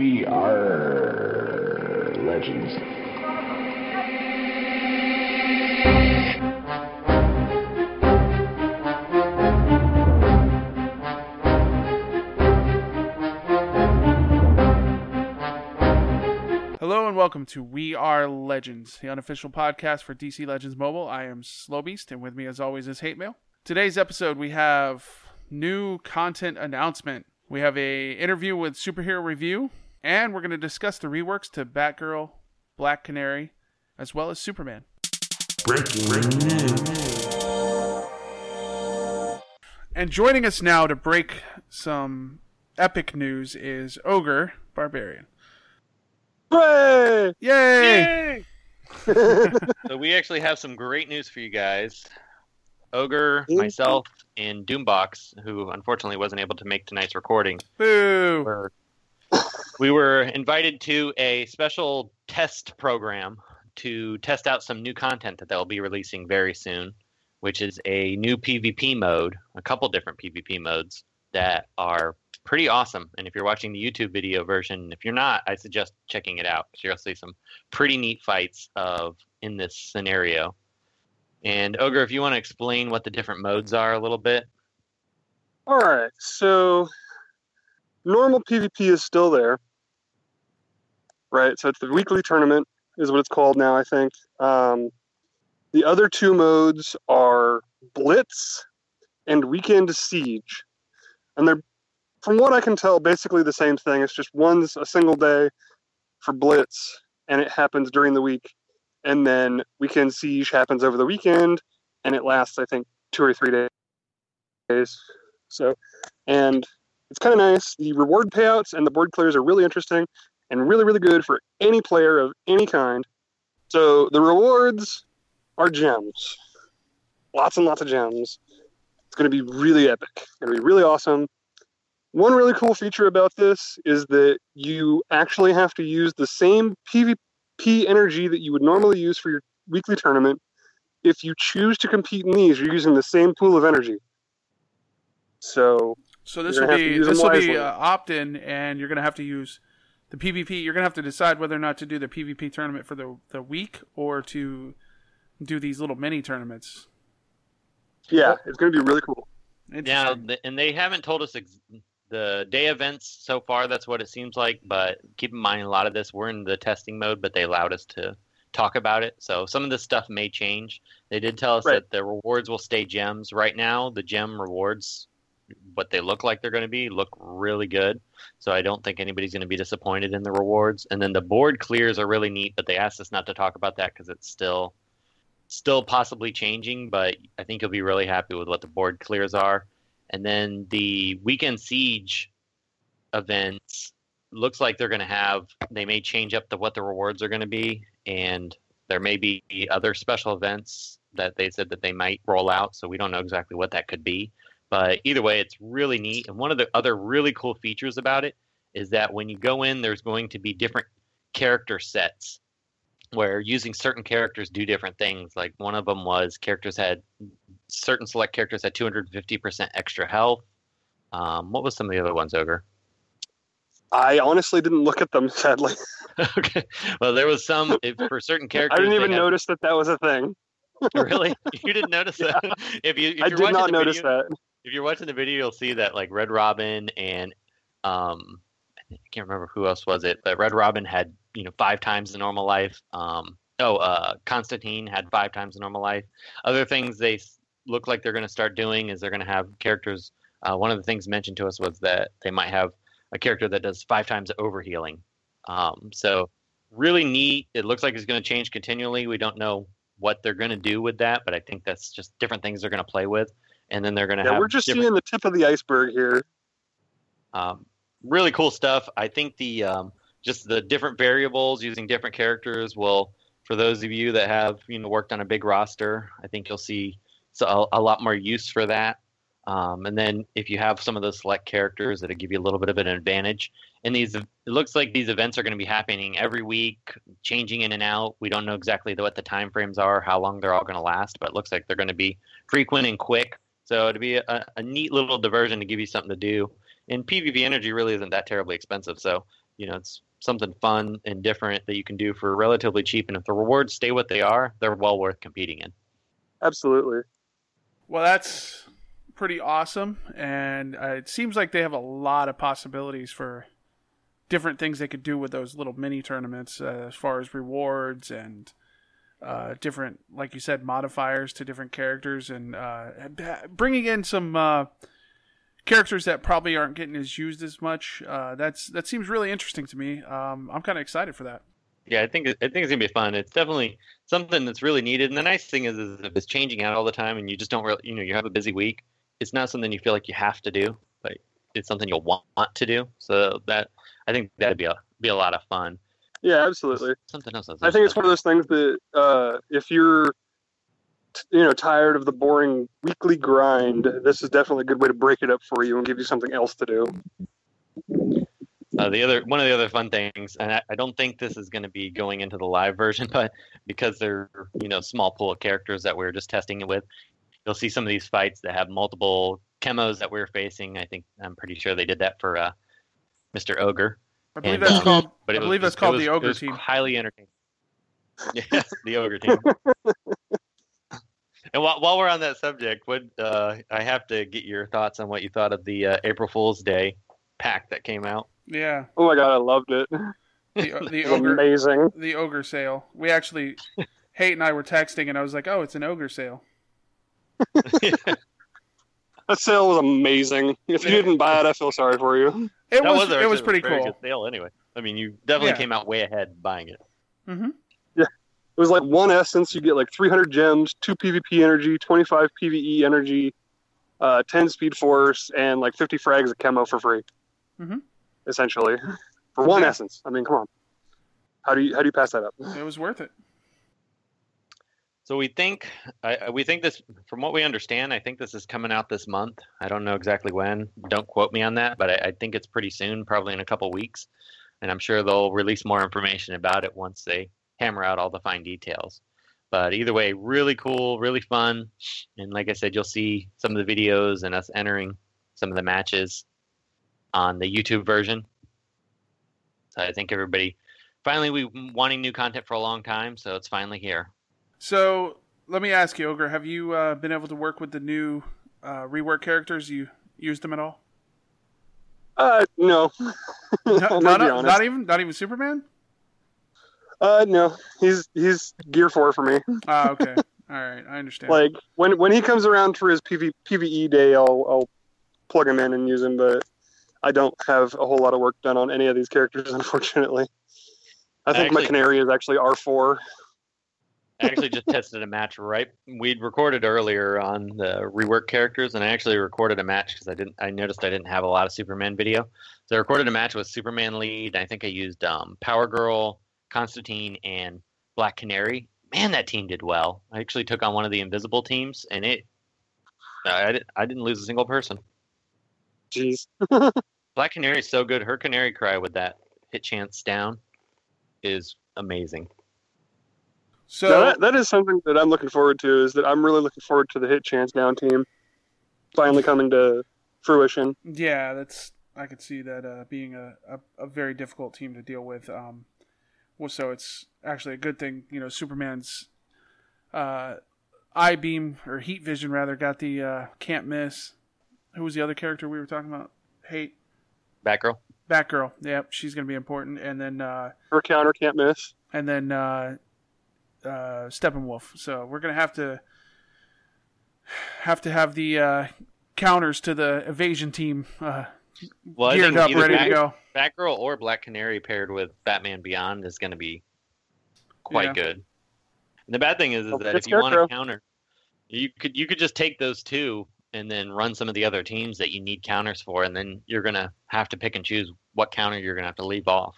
We are legends. Hello and welcome to We Are Legends, the unofficial podcast for DC Legends Mobile. I am Slowbeast, and with me, as always, is Hate Mail. Today's episode, we have new content announcement. We have a interview with Superhero Review, and we're going to discuss the reworks to Batgirl, Black Canary, as well as Superman. And joining us now to break some epic news is Ogre Barbarian. Hooray! Yay! so we actually have some great news for you guys. Ogre, myself, and Doombox, who unfortunately wasn't able to make tonight's recording, Boo! were, we were invited to a special test program to test out some new content that they'll be releasing very soon, which is a new PvP mode, a couple different PvP modes that are pretty awesome. And if you're watching the YouTube video version, if you're not, I suggest checking it out because you'll see some pretty neat fights of in this scenario. And Ogre, if you want to explain what the different modes are a little bit. All right, so normal PvP is still there, right? So it's the weekly tournament, is what it's called now, I think. Um, the other two modes are Blitz and Weekend Siege, and they're, from what I can tell, basically the same thing. It's just one's a single day for Blitz, and it happens during the week, and then Weekend Siege happens over the weekend, and it lasts, I think, two or three days. So, and it's kind of nice. The reward payouts and the board clears are really interesting and really, really good for any player of any kind. So the rewards are gems, lots and lots of gems. It's going to be really epic. It's going to be really awesome. One really cool feature about this is that you actually have to use the same PvP energy that you would normally use for your weekly tournament. If you choose to compete in these, you're using the same pool of energy. So So this will be this will be uh, opt-in, and you're gonna have to use the PvP. You're gonna have to decide whether or not to do the PvP tournament for the the week or to do these little mini tournaments. yeah, it's going to be really cool. Now, Interesting. the, and they haven't told us ex- the day events so far. That's what it seems like. But keep in mind, a lot of this we're in the testing mode, but they allowed us to talk about it. So some of this stuff may change. They did tell us Right. that the rewards will stay gems. Right now, the gem rewards, what they look like they're going to be, look really good. So I don't think anybody's going to be disappointed in the rewards. And then the board clears are really neat, but they asked us not to talk about that because it's still still possibly changing. But I think you'll be really happy with what the board clears are. And then the weekend siege events looks like they're going to have. They may change up the what the rewards are going to be, and there may be other special events that they said that they might roll out. So we don't know exactly what that could be. But either way, it's really neat. And one of the other really cool features about it is that when you go in, there's going to be different character sets where using certain characters do different things. Like one of them was characters had certain select characters had 250% extra health. Um, what was some of the other ones, Ogre? I honestly didn't look at them, sadly. okay. Well, there was some if, for certain characters. I didn't even had- notice that that was a thing. Really, you didn't notice that? If you, if I did not notice video, that. If you're watching the video, you'll see that like Red Robin and um, I can't remember who else was it, but Red Robin had you know five times the normal life. Um, oh, uh, Constantine had five times the normal life. Other things they look like they're going to start doing is they're going to have characters. Uh, one of the things mentioned to us was that they might have a character that does five times overhealing. Um, so really neat. It looks like it's going to change continually. We don't know what they're going to do with that, but I think that's just different things they're going to play with. And then they're going to Yeah, have we're just different seeing the tip of the iceberg here. um, really cool stuff. I think the um, just the different variables using different characters will, for those of you that have you know worked on a big roster, I think you'll see so a, a lot more use for that. Um, and then if you have some of those select characters, that'll give you a little bit of an advantage. And these, it looks like these events are going to be happening every week, changing in and out. We don't know exactly what the time frames are, how long they're all going to last, but it looks like they're going to be frequent and quick. So it'd be a, a neat little diversion to give you something to do. And PvP energy really isn't that terribly expensive, so you know, it's something fun and different that you can do for relatively cheap. And if the rewards stay what they are, they're well worth competing in. Absolutely. Well, that's pretty awesome, and uh, it seems like they have a lot of possibilities for different things they could do with those little mini tournaments, uh, as far as rewards and uh, different, like you said, modifiers to different characters, and uh, bringing in some uh, characters that probably aren't getting as used as much. Uh, that's that seems really interesting to me. Um, I'm kind of excited for that. Yeah, I think I think it's gonna be fun. It's definitely something that's really needed. And the nice thing is, is if it's changing out all the time, and you just don't really, you know, you have a busy week. It's not something you feel like you have to do, but it's something you'll want to do. So that I think that'd be a be a lot of fun. Yeah, absolutely. Something else. I think it's one of those things that uh, if you're you know tired of the boring weekly grind, this is definitely a good way to break it up for you and give you something else to do. Uh, the other one of the other fun things, and I, I don't think this is going to be going into the live version, but because they're you know small pool of characters that we're just testing it with, you'll see some of these fights that have multiple chemos that we're facing. I think I'm pretty sure they did that for uh, Mr. Ogre. I believe and, that's um, called. But I believe was, that's called was, the Ogre team. Highly entertaining. yeah, the Ogre team. and while, while we're on that subject, would uh, I have to get your thoughts on what you thought of the uh, April Fool's Day pack that came out? Yeah. Oh my god, I loved it. The, the ogre, amazing. The ogre sale. We actually, Hate and I were texting, and I was like, "Oh, it's an ogre sale." That sale was amazing. If you didn't buy it, I feel sorry for you. It was, was it was pretty cool. Good sale anyway. I mean, you definitely yeah. came out way ahead buying it. Mm-hmm. Yeah, it was like one essence. You get like 300 gems, two PvP energy, 25 PvE energy, uh, 10 speed force, and like 50 frags of camo for free. Mm-hmm. Essentially, for one essence. I mean, come on. How do you how do you pass that up? It was worth it. So we think I, we think this, from what we understand, I think this is coming out this month. I don't know exactly when. Don't quote me on that, but I, I think it's pretty soon, probably in a couple weeks. And I'm sure they'll release more information about it once they hammer out all the fine details. But either way, really cool, really fun, and like I said, you'll see some of the videos and us entering some of the matches on the YouTube version. So I think everybody finally we wanting new content for a long time, so it's finally here. So let me ask you, Ogre, have you uh, been able to work with the new uh, rework characters? You used them at all? Uh, no. no not, a, not even not even Superman. Uh, no. He's he's gear four for me. Ah, okay. All right, I understand. Like when when he comes around for his PV, PVE day, I'll I'll plug him in and use him, but I don't have a whole lot of work done on any of these characters, unfortunately. I think actually, my canary is actually R four. I actually just tested a match right. We'd recorded earlier on the rework characters, and I actually recorded a match because I didn't. I noticed I didn't have a lot of Superman video, so I recorded a match with Superman lead. I think I used um, Power Girl, Constantine, and Black Canary. Man, that team did well. I actually took on one of the invisible teams, and it. I, didn't, I didn't lose a single person. Jeez. Black Canary is so good. Her Canary Cry with that hit chance down is amazing. So that, that is something that I'm looking forward to. Is that I'm really looking forward to the hit chance down team finally coming to fruition. Yeah, that's I could see that uh, being a, a, a, very difficult team to deal with. Um, well, so it's actually a good thing. You know, Superman's uh, eye beam or heat vision rather got the uh, can't miss. Who was the other character we were talking about? Hate. Batgirl. Batgirl. Yep, she's going to be important. And then uh, her counter can't miss. And then uh, uh, Steppenwolf. So we're gonna have to have to have the uh, counters to the evasion team uh, well, geared up, ready Bat- to go. Batgirl or Black Canary paired with Batman Beyond is going to be quite yeah. good. And the bad thing is, is that if you want to counter, you could you could just take those two and then run some of the other teams that you need counters for, and then you're going to have to pick and choose what counter you're going to have to leave off.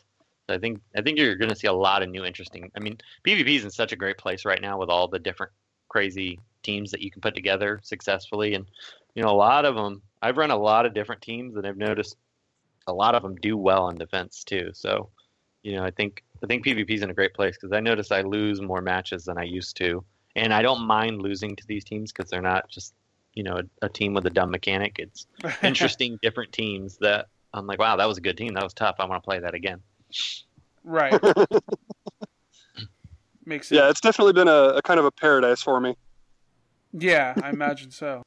I think I think you're going to see a lot of new interesting. I mean, PvP is in such a great place right now with all the different crazy teams that you can put together successfully, and you know a lot of them. I've run a lot of different teams, and I've noticed a lot of them do well on defense too. So, you know, I think I think PvP is in a great place because I notice I lose more matches than I used to, and I don't mind losing to these teams because they're not just you know a, a team with a dumb mechanic. It's interesting different teams that I'm like, wow, that was a good team. That was tough. I want to play that again. Right. Makes sense. Yeah, it's definitely been a, a kind of a paradise for me. Yeah, I imagine so.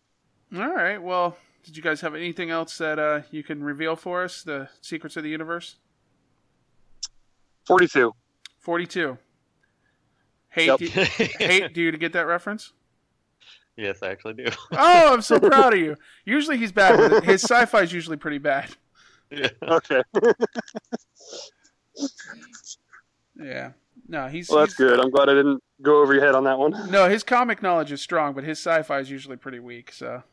All right. Well, did you guys have anything else that uh, you can reveal for us? The secrets of the universe. 42. Forty-two. Hate, Yep. do, hate, do you get that reference? yes, I actually do. Oh, I'm so proud of you. Usually he's bad. With it. His sci-fi is usually pretty bad. Yeah. Okay. Yeah. No, he's. Well, that's he's- good. I'm glad I didn't go over your head on that one. No, his comic knowledge is strong, but his sci-fi is usually pretty weak. So.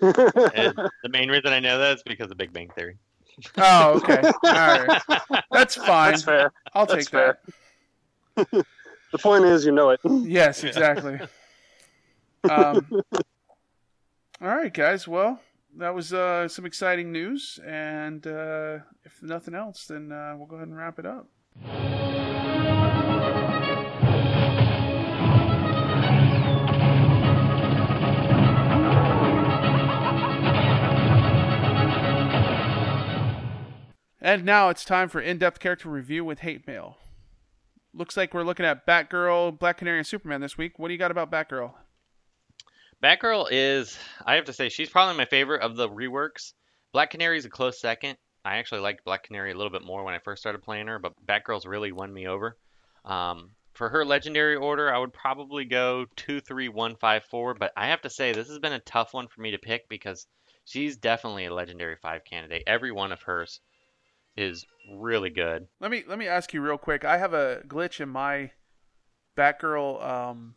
The main reason I know that is because of Big Bang Theory. Oh, okay. All right. That's fine. That's fair. I'll That's take that. The point is, you know it. Yes, exactly. um, all right, guys. Well, that was uh, some exciting news, and uh, if nothing else, then uh, we'll go ahead and wrap it up. And now it's time for in-depth character review with hate mail. Looks like we're looking at Batgirl, Black Canary, and Superman this week. What do you got about Batgirl? Batgirl is, I have to say, she's probably my favorite of the reworks. Black Canary is a close second. I actually liked Black Canary a little bit more when I first started playing her, but Batgirl's really won me over. Um, for her legendary order, I would probably go two, three, one, five, four. But I have to say, this has been a tough one for me to pick because she's definitely a legendary five candidate. Every one of hers is really good. Let me let me ask you real quick. I have a glitch in my Batgirl um,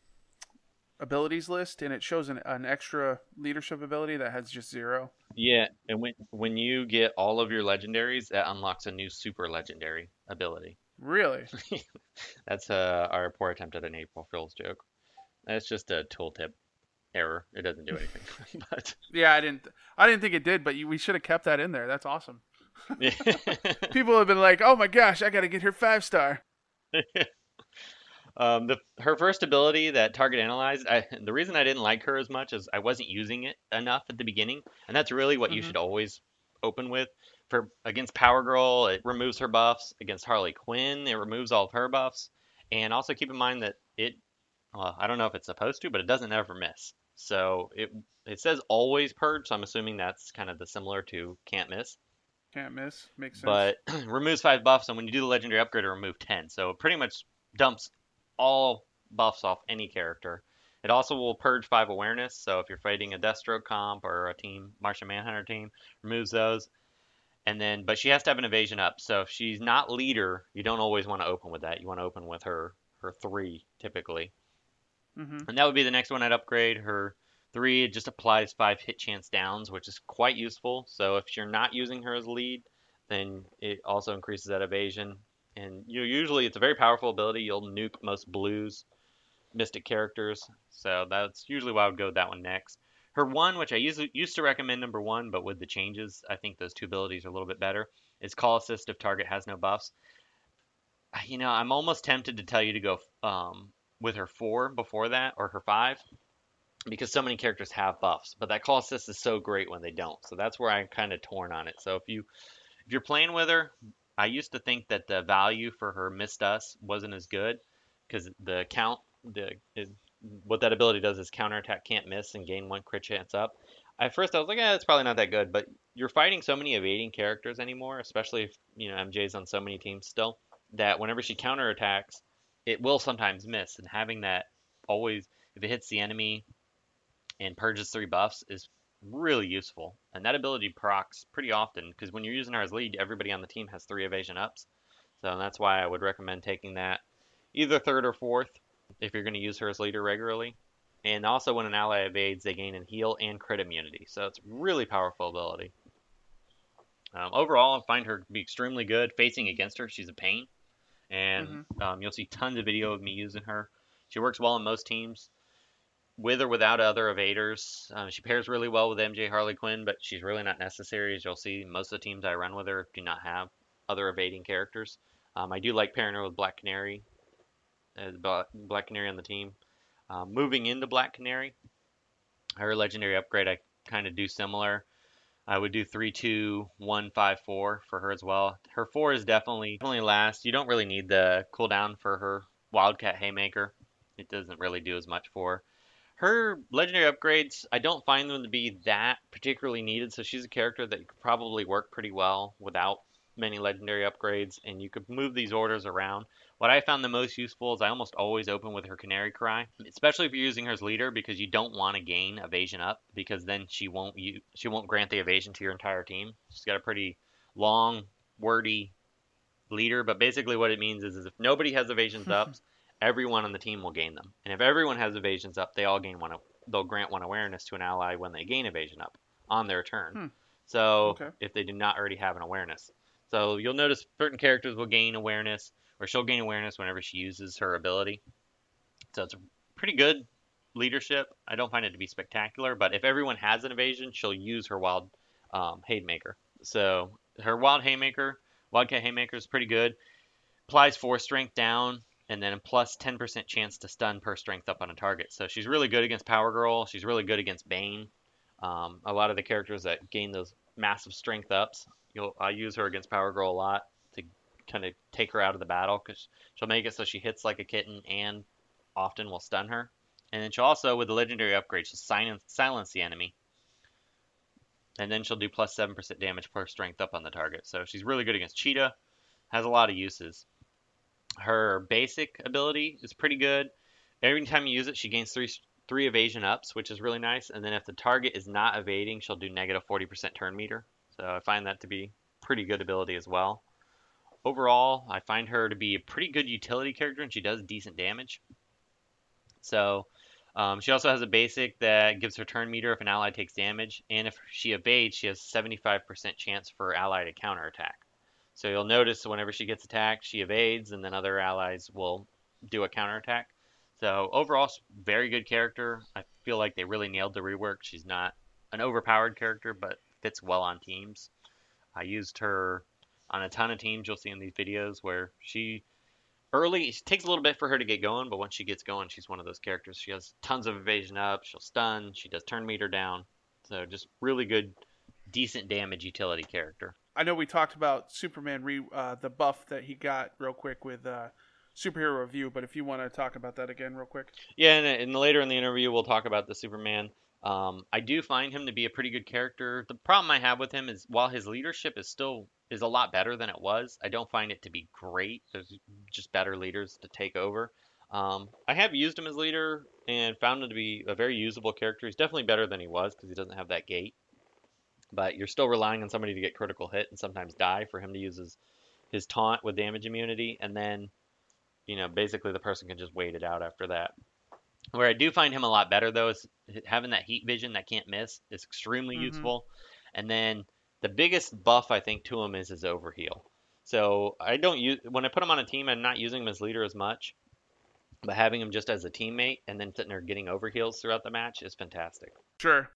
abilities list, and it shows an, an extra leadership ability that has just zero. Yeah, and when when you get all of your legendaries, that unlocks a new super legendary ability. Really? That's uh, our poor attempt at an April Fool's joke. That's just a tooltip error. It doesn't do anything. but Yeah, I didn't. I didn't think it did, but you, we should have kept that in there. That's awesome. People have been like, "Oh my gosh, I got to get her five star." Um, the her first ability that target analyzed. I, the reason I didn't like her as much is I wasn't using it enough at the beginning, and that's really what you Mhm. should always open with. For against Power Girl, it removes her buffs. Against Harley Quinn, it removes all of her buffs. And also keep in mind that it, well, I don't know if it's supposed to, but it doesn't ever miss. So it it says always purge, so I'm assuming that's kind of the similar to can't miss. Can't miss. Makes sense. But removes five buffs, and when you do the legendary upgrade, it remove ten. So it pretty much dumps all buffs off any character. It also will purge five awareness. So if you're fighting a Deathstroke comp or a team Martian Manhunter team, removes those. And then, but she has to have an evasion up. So if she's not leader, you don't always want to open with that. You want to open with her her three typically. hmm And that would be the next one I'd upgrade. Her three, it just applies five hit chance downs, which is quite useful. So if you're not using her as lead, then it also increases that evasion. And you usually it's a very powerful ability. You'll nuke most blues, mystic characters. So that's usually why I would go with that one next. Her one, which I used used to recommend number one, but with the changes, I think those two abilities are a little bit better. Is call assist if target has no buffs. You know, I'm almost tempted to tell you to go um, with her four before that or her five because so many characters have buffs but that call assist is so great when they don't so that's where i'm kind of torn on it so if you if you're playing with her i used to think that the value for her missed us wasn't as good because the count the is, what that ability does is counterattack can't miss and gain one crit chance up. At first i was like eh, it's probably not that good but you're fighting so many evading characters anymore especially if you know mj's on so many teams still that whenever she counterattacks it will sometimes miss and having that always if it hits the enemy and purges three buffs is really useful. And that ability procs pretty often because when you're using her as lead, everybody on the team has three evasion ups. So that's why I would recommend taking that either third or fourth if you're going to use her as leader regularly. And also, when an ally evades, they gain in heal and crit immunity. So it's really powerful ability. Um, overall, I find her to be extremely good. Facing against her, she's a pain. And um, you'll see tons of video of me using her. She works well in most teams with or without other evaders. Um, she pairs really well with MJ Harley Quinn, but she's really not necessary. As you'll see, most of the teams I run with her do not have other evading characters. Um, I do like pairing her with Black Canary, Bla- Black Canary on the team. Um, moving into Black Canary, her legendary upgrade, I kind of do similar. I would do three, two, one, five, four for her as well. Her four is definitely definitely last. You don't really need the cooldown for her Wildcat Haymaker. It doesn't really do as much for her. Her legendary upgrades, I don't find them to be that particularly needed. So she's a character that could probably work pretty well without many legendary upgrades, and you could move these orders around. What I found the most useful is I almost always open with her Canary Cry, especially if you're using her as leader because you don't want to gain evasion up because then she won't you she won't grant the evasion to your entire team. She's got a pretty long, wordy leader, but basically what it means is, is if nobody has evasions ups, everyone on the team will gain them, and if everyone has evasions up, they all gain one. They'll grant one awareness to an ally when they gain evasion up on their turn. Hmm. So Okay. if they do not already have an awareness, so you'll notice certain characters will gain awareness, or she'll gain awareness whenever she uses her ability. So it's a pretty good leadership. I don't find it to be spectacular, but if everyone has an evasion, she'll use her wild um, haymaker. So her wild haymaker, wildcat haymaker is pretty good. Applies four strength down, and then a plus 10% chance to stun per strength up on a target. So she's really good against Power Girl. She's really good against Bane. Um, a lot of the characters that gain those massive strength ups, you'll I use her against Power Girl a lot to kind of take her out of the battle because she'll make it so she hits like a kitten and often will stun her. And then she'll also, with the legendary upgrade, she'll silence, silence the enemy. And then she'll do plus 7% damage per strength up on the target. So she's really good against Cheetah. Has a lot of uses. Her basic ability is pretty good. Every time you use it, she gains three three evasion ups, which is really nice. And then if the target is not evading, she'll do negative 40% turn meter. So I find that to be pretty good ability as well. Overall, I find her to be a pretty good utility character, and she does decent damage. So um, she also has a basic that gives her turn meter if an ally takes damage, and if she evades, she has 75% chance for ally to counterattack. So you'll notice whenever she gets attacked, she evades, and then other allies will do a counterattack. So overall, very good character. I feel like they really nailed the rework. She's not an overpowered character, but fits well on teams. I used her on a ton of teams. You'll see in these videos where she early it takes a little bit for her to get going, but once she gets going, she's one of those characters. She has tons of evasion up. She'll stun. She does turn meter down. So just really good, decent damage utility character. I know we talked about Superman re uh, the buff that he got real quick with uh, superhero review, but if you want to talk about that again real quick. Yeah, and, and later in the interview, we'll talk about the Superman. Um, I do find him to be a pretty good character. The problem I have with him is while his leadership is still is a lot better than it was, I don't find it to be great. There's just better leaders to take over. Um, I have used him as leader and found him to be a very usable character. He's definitely better than he was because he doesn't have that gate. But you're still relying on somebody to get critical hit and sometimes die for him to use his, his taunt with damage immunity, and then, you know, basically the person can just wait it out after that. Where I do find him a lot better though is having that heat vision that can't miss is extremely Mhm. useful. And then the biggest buff I think to him is his overheal. So I don't use when I put him on a team, I'm not using him as leader as much, but having him just as a teammate and then sitting there getting overheals throughout the match is fantastic. Sure.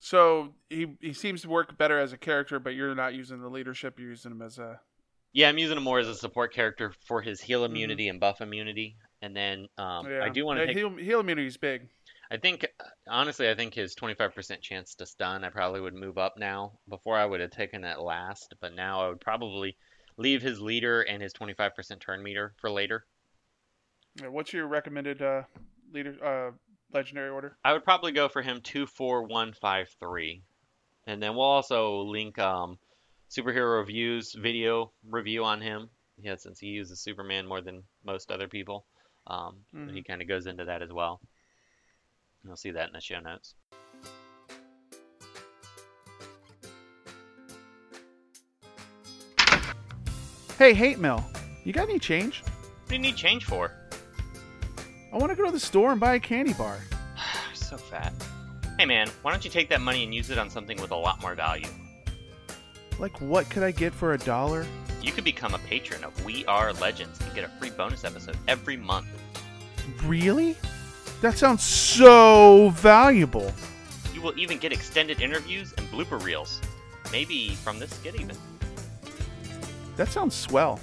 So he he seems to work better as a character, but you're not using the leadership. You're using him as a Yeah, I'm using him more as a support character for his heal immunity and buff immunity. And then um, Mm-hmm. yeah. I do want to Yeah, heal, heal immunity is big. I think honestly, I think his 25% chance to stun, I probably would move up now. Before I would have taken that last, but now I would probably leave his leader and his 25% turn meter for later. Yeah, What's your recommended uh, leader uh, legendary order? I would probably go for him two four one five three, and then we'll also link um, superhero reviews video review on him. Yeah, since he uses Superman more than most other people, um, Mhm. he kind of goes into that as well. You'll see that in the show notes. Hey, hate mail. You got any change? What do you need change for? I want to go to the store and buy a candy bar. so fat. Hey man, why don't you take that money and use it on something with a lot more value? Like, what could I get for a dollar? You could become a patron of We Are Legends and get a free bonus episode every month. Really? That sounds so valuable. You will even get extended interviews and blooper reels. Maybe from this skit even. That sounds swell.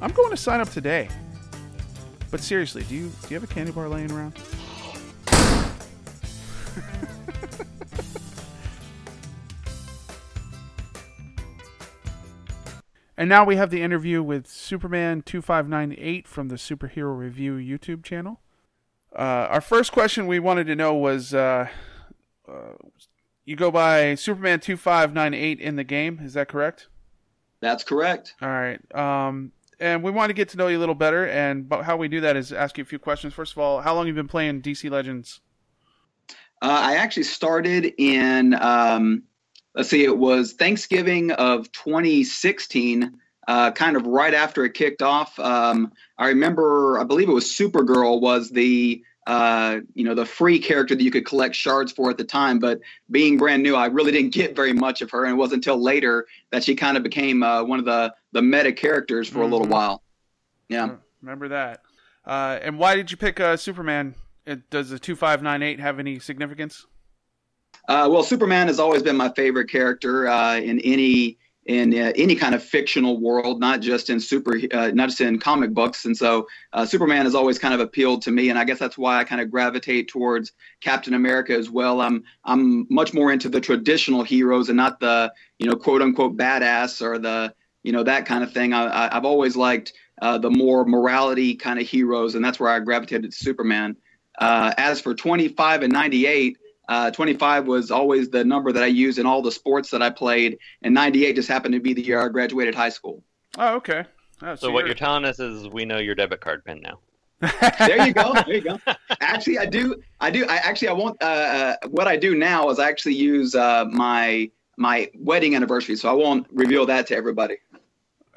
I'm going to sign up today. But seriously, do you do you have a candy bar laying around? And now we have the interview with Superman two five nine eight from the Superhero Review YouTube channel. Uh, our first question we wanted to know was, uh, uh, you go by Superman two five nine eight in the game. Is that correct? That's correct. All right. Um, and we want to get to know you a little better. And how we do that is ask you a few questions. First of all, how long have you been playing DC Legends? Uh, I actually started in, um, let's see, it was Thanksgiving of 2016, uh, kind of right after it kicked off. Um, I remember, I believe it was Supergirl was the, uh, you know, the free character that you could collect shards for at the time. But being brand new, I really didn't get very much of her, and it wasn't until later that she kind of became uh, one of the the meta characters for a little Mhm. while. Yeah. Remember that. Uh, and why did you pick uh, Superman? It, does the two five nine eight have any significance? Uh, well, Superman has always been my favorite character uh, in any in uh, any kind of fictional world, not just in super, uh, not just in comic books. And so, uh, Superman has always kind of appealed to me, and I guess that's why I kind of gravitate towards Captain America as well. I'm I'm much more into the traditional heroes and not the you know quote unquote badass or the you know that kind of thing. I, I've always liked uh, the more morality kind of heroes, and that's where I gravitated to Superman. Uh, as for 25 and 98. Uh, 25 was always the number that I used in all the sports that I played, and 98 just happened to be the year I graduated high school. Oh, okay. Oh, So what you're telling us is we know your debit card pin now. There you go. There you go. Actually, I do. I do. I actually I won't. Uh, uh, what I do now is I actually use uh, my my wedding anniversary, so I won't reveal that to everybody.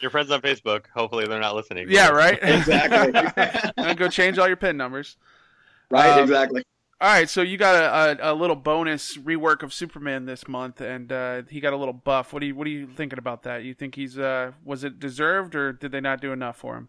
Your friends on Facebook. Hopefully they're not listening. yeah, right. Exactly. And go change all your pin numbers. right. Um, exactly. All right, so you got a, a, a little bonus rework of Superman this month, and uh, he got a little buff. What do you what are you thinking about that? You think he's uh, was it deserved, or did they not do enough for him?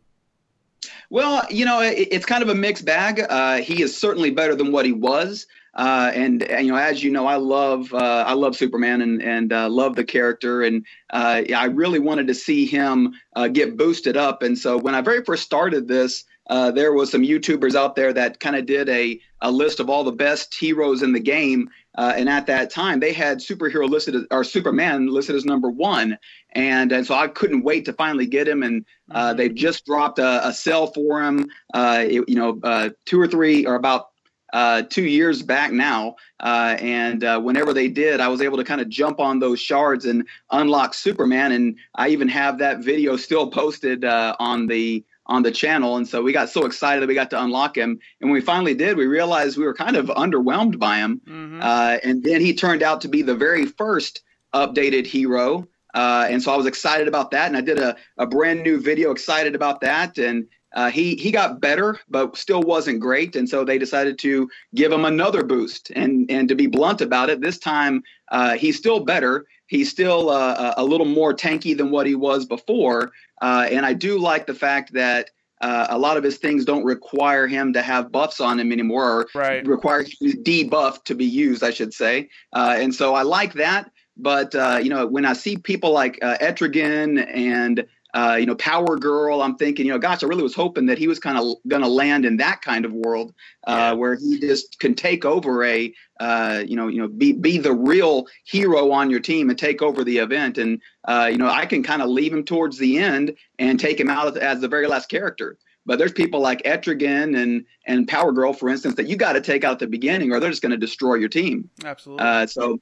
Well, you know, it, it's kind of a mixed bag. Uh, he is certainly better than what he was, uh, and, and you know, as you know, I love uh, I love Superman and and uh, love the character, and uh, I really wanted to see him uh, get boosted up. And so when I very first started this, uh, there was some YouTubers out there that kind of did a a list of all the best heroes in the game. Uh, and at that time, they had superhero listed as, or Superman listed as number one, and and so I couldn't wait to finally get him. And uh, Mm-hmm. they just dropped a, a sale for him, uh, it- you know, uh, two or three or about uh, two years back now. Uh, and uh, whenever they did, I was able to kind of jump on those shards and unlock Superman. And I even have that video still posted uh, on the on the channel. And so we got so excited that we got to unlock him. And when we finally did, we realized we were kind of underwhelmed by him. Mm-hmm. Uh, and then he turned out to be the very first updated hero. Uh, and so I was excited about that. And I did a, a brand new video excited about that. And uh, he, he got better, but still wasn't great. And so they decided to give him another boost. And, and to be blunt about it, this time uh, he's still better. He's still uh, a a little more tanky than what he was before. Uh, and I do like the fact that uh, a lot of his things don't require him to have buffs on him anymore or right. require debuff to be used, I should say. Uh, and so I like that. But uh, you know, when I see people like uh, Etrigan and uh, you know Power Girl, I'm thinking, you know, gosh, I really was hoping that he was kind of going to land in that kind of world uh, Yeah. where he just can take over a, uh, you know, you know, be be the real hero on your team and take over the event. And uh, you know, I can kind of leave him towards the end and take him out as the very last character. But there's people like Etrigan and and Power Girl, for instance, that you got to take out at the beginning, or they're just going to destroy your team. Absolutely. Uh, so,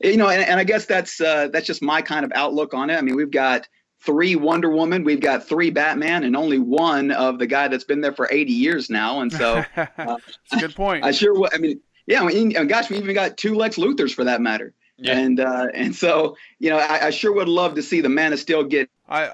you know, and, and I guess that's uh, that's just my kind of outlook on it. I mean, we've got three Wonder Woman, we've got three Batman, and only one of the guy that's been there for 80 years now. And so, it's a good point. I sure, wa- I mean, yeah, I mean, and gosh, we even got two Lex Luthors for that matter. Yeah. And uh, and so, you know, I, I sure would love to see the Man of Steel get I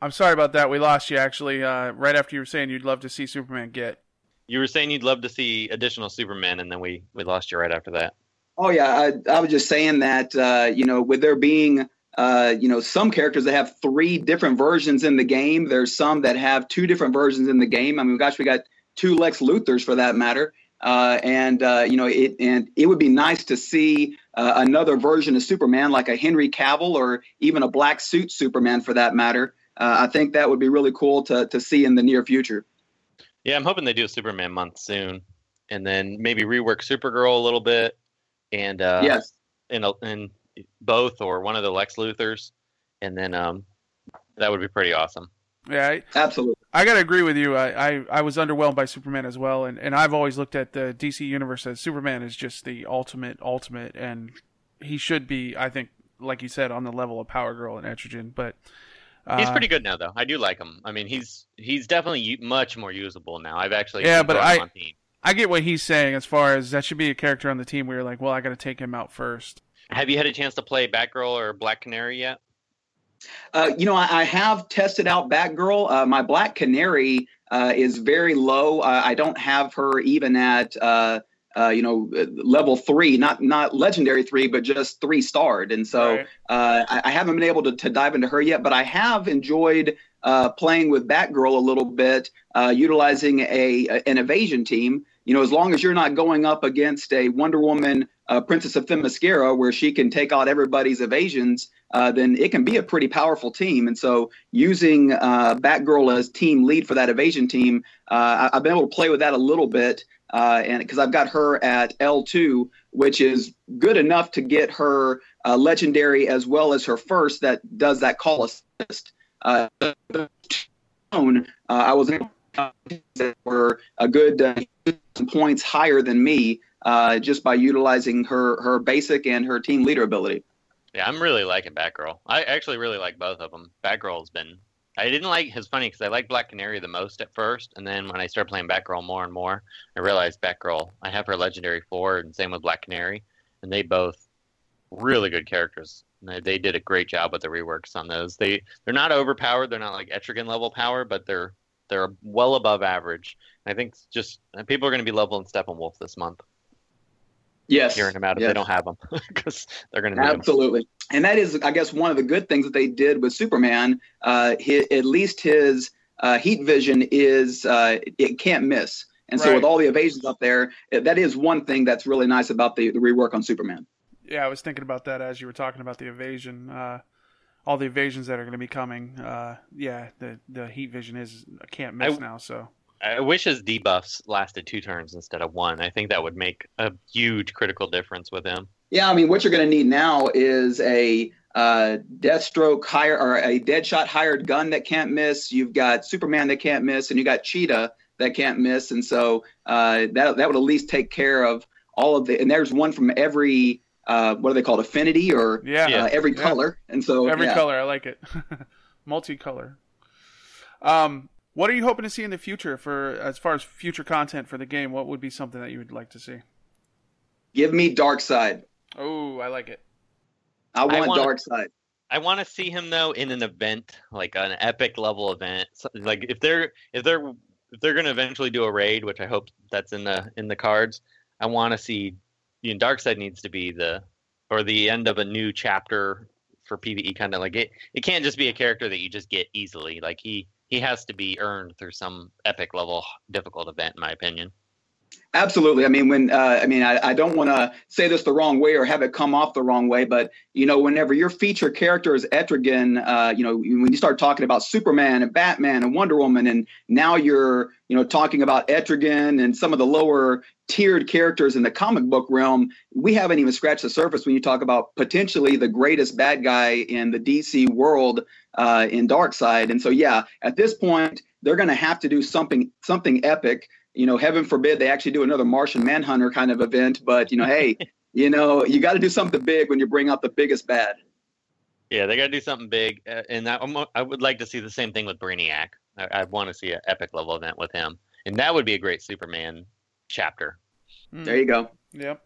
I'm sorry about that. We lost you actually. Uh, right after you were saying you'd love to see Superman get. You were saying you'd love to see additional Superman, and then we we lost you right after that. Oh yeah, I, I was just saying that uh, you know with there being uh, you know some characters that have three different versions in the game. There's some that have two different versions in the game. I mean, gosh, we got two Lex Luthors for that matter. Uh, and uh, you know it and it would be nice to see uh, another version of Superman like a Henry Cavill or even a black suit Superman for that matter. Uh, I think that would be really cool to to see in the near future. Yeah, I'm hoping they do a Superman month soon, and then maybe rework Supergirl a little bit, and uh, yes. in a, in both or one of the Lex Luthors, and then um, that would be pretty awesome. Yeah, I, Absolutely. I gotta agree with you. I, I, I was underwhelmed by Superman as well, and, and I've always looked at the DC universe as Superman is just the ultimate ultimate, and he should be, I think, like you said, on the level of Power Girl and Etrigan. But uh, He's pretty good now, though. I do like him. I mean, he's he's definitely much more usable now. I've actually Yeah, but I- on team. I get what he's saying as far as that should be a character on the team where you're like, well, I got to take him out first. Have you had a chance to play Batgirl or Black Canary yet? Uh, you know, I, I have tested out Batgirl. Uh, my Black Canary uh, is very low. Uh, I don't have her even at uh, uh, you know level three, not not legendary three, but just three starred. And so Right. uh, I, I haven't been able to, to dive into her yet. But I have enjoyed uh, playing with Batgirl a little bit, uh, utilizing a, a- an evasion team. You know, as long as you're not going up against a Wonder Woman, uh, Princess of Themyscira, where she can take out everybody's evasions, uh, then it can be a pretty powerful team. And so, using uh, Batgirl as team lead for that evasion team, uh, I, I've been able to play with that a little bit, uh, and because I've got her at L2, which is good enough to get her uh, legendary as well as her first that does that call assist. I was able that were a good uh, points higher than me uh, just by utilizing her her basic and her team leader ability. Yeah, I'm really liking Batgirl. I actually really like both of them. Batgirl's been. I didn't like. It's funny because I liked Black Canary the most at first, and then when I started playing Batgirl more and more, I realized Batgirl. I have her legendary four, and same with Black Canary, and they both really good characters. They, they did a great job with the reworks on those. They they're not overpowered. They're not like Etrigan level power, but they're they're well above average. And I think just and people are going to be leveling Steppenwolf this month, Yes, hearing them out if yes. they don't have them, because they're going to need them. Absolutely. And that is, I guess, one of the good things that they did with Superman. Uh, hi at least his uh, heat vision is uh, it can't miss. And so with all the evasions up there, uh, that is one thing that's really nice about the, the rework on Superman. Yeah, I was thinking about that as you were talking about the evasion. Uh, all the evasions that are going to be coming. Uh, yeah, the the heat vision is I can't miss I- now. So I wish his debuffs lasted two turns instead of one. I think that would make a huge critical difference with him. Yeah, I mean, what you're going to need now is a uh, Deathstroke hire or a Deadshot hired gun that can't miss. You've got Superman that can't miss, and you got Cheetah that can't miss. And so uh, that that would at least take care of all of the. And there's one from every uh, what are they called, affinity or yeah, Yeah. uh, every Yeah. color. And so every yeah. color I like it, multicolor. Um, what are you hoping to see in the future for as far as future content for the game? What would be something that you would like to see? give me Darkseid. Oh, I like it. I want wanna- Darkseid. I want to see him though in an event like an epic level event. So- Like if they're if they're if they're gonna eventually do a raid, which I hope that's in the in the cards, I want to see. You know, Darkseid needs to be the or the end of a new chapter for PVE. Kind of like it. It can't just be a character that you just get easily. Like he he has to be earned through some epic level difficult event, in my opinion. Absolutely. I mean, when uh, I mean, I, I don't want to say this the wrong way or have it come off the wrong way, but you know, whenever your feature character is Etrigan, uh, you know, when you start talking about Superman and Batman and Wonder Woman, and now you're, you know, talking about Etrigan and some of the lower tiered characters in the comic book realm, we haven't even scratched the surface when you talk about potentially the greatest bad guy in the DC world uh, in Darkseid. And so, yeah, at this point, they're going to have to do something something epic you know, heaven forbid they actually do another Martian Manhunter kind of event. But you know, hey, you know, you got to do something big when you bring out the biggest bad. Yeah, they got to do something big, uh, and that, I'm- I would like to see the same thing with Brainiac. I, I want to see an epic level event with him, and that would be a great Superman chapter. Mm, There you go. Yep.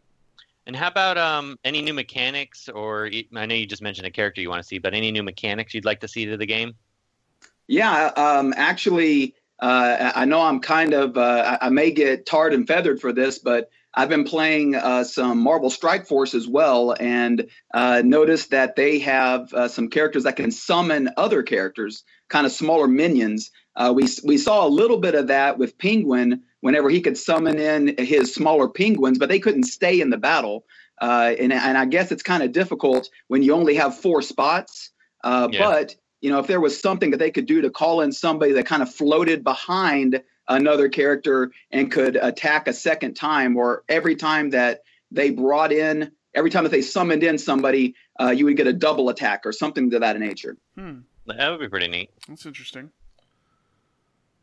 And how about um any new mechanics, or I know you just mentioned a character you want to see, but any new mechanics you'd like to see to the game? Yeah, um, actually, uh, I know I'm kind of, uh, I may get tarred and feathered for this, but I've been playing uh, some Marvel Strike Force as well, and uh, noticed that they have uh, some characters that can summon other characters, kind of smaller minions. Uh, we we saw a little bit of that with Penguin whenever he could summon in his smaller penguins, but they couldn't stay in the battle. Uh, and and I guess it's kind of difficult when you only have four spots. Uh, Yeah. But you know, if there was something that they could do to call in somebody that kind of floated behind another character and could attack a second time, or every time that they brought in every time that they summoned in somebody, uh, you would get a double attack or something to that nature. Hmm. That would be pretty neat. That's interesting.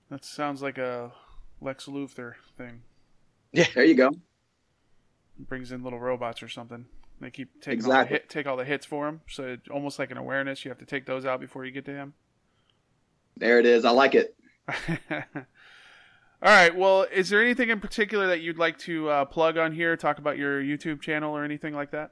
That sounds like a Lex Luthor thing. Yeah, there you go. brings in little robots or something. They keep taking all the hit, take all the hits for him. So almost like an awareness, you have to take those out before you get to him. There it is. I like it. all right. Well, is there anything in particular that you'd like to uh, plug on here? Talk about your YouTube channel or anything like that?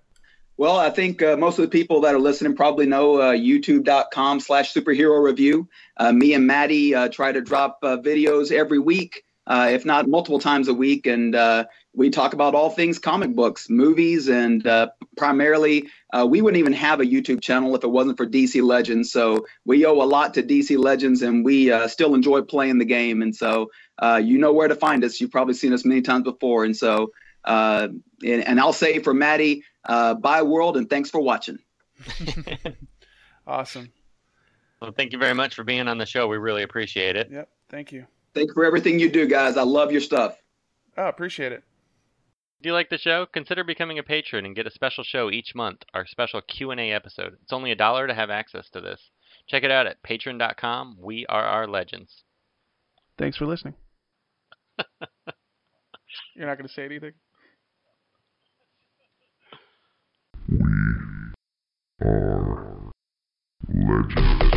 Well, I think uh, most of the people that are listening probably know uh, youtube.com slash superhero review. Uh, me and Maddie uh, try to drop uh, videos every week, uh, if not multiple times a week. And uh, we talk about all things comic books, movies, and uh, primarily, uh, we wouldn't even have a YouTube channel if it wasn't for DC Legends. So we owe a lot to DC Legends, and we uh, still enjoy playing the game. And so uh, you know where to find us. You've probably seen us many times before. And so, uh, and, and I'll say for Maddie, uh, bye world, and thanks for watching. Awesome. Well, thank you very much for being on the show. We really appreciate it. Yep. Thank you. Thank you for everything you do, guys. I love your stuff. Oh, appreciate it. If you like the show, consider becoming a patron and get a special show each month, our special Q&A episode. It's only a dollar to have access to this. Check it out at patreon.com. We are our legends. Thanks for listening. You're not going to say anything? We are legends.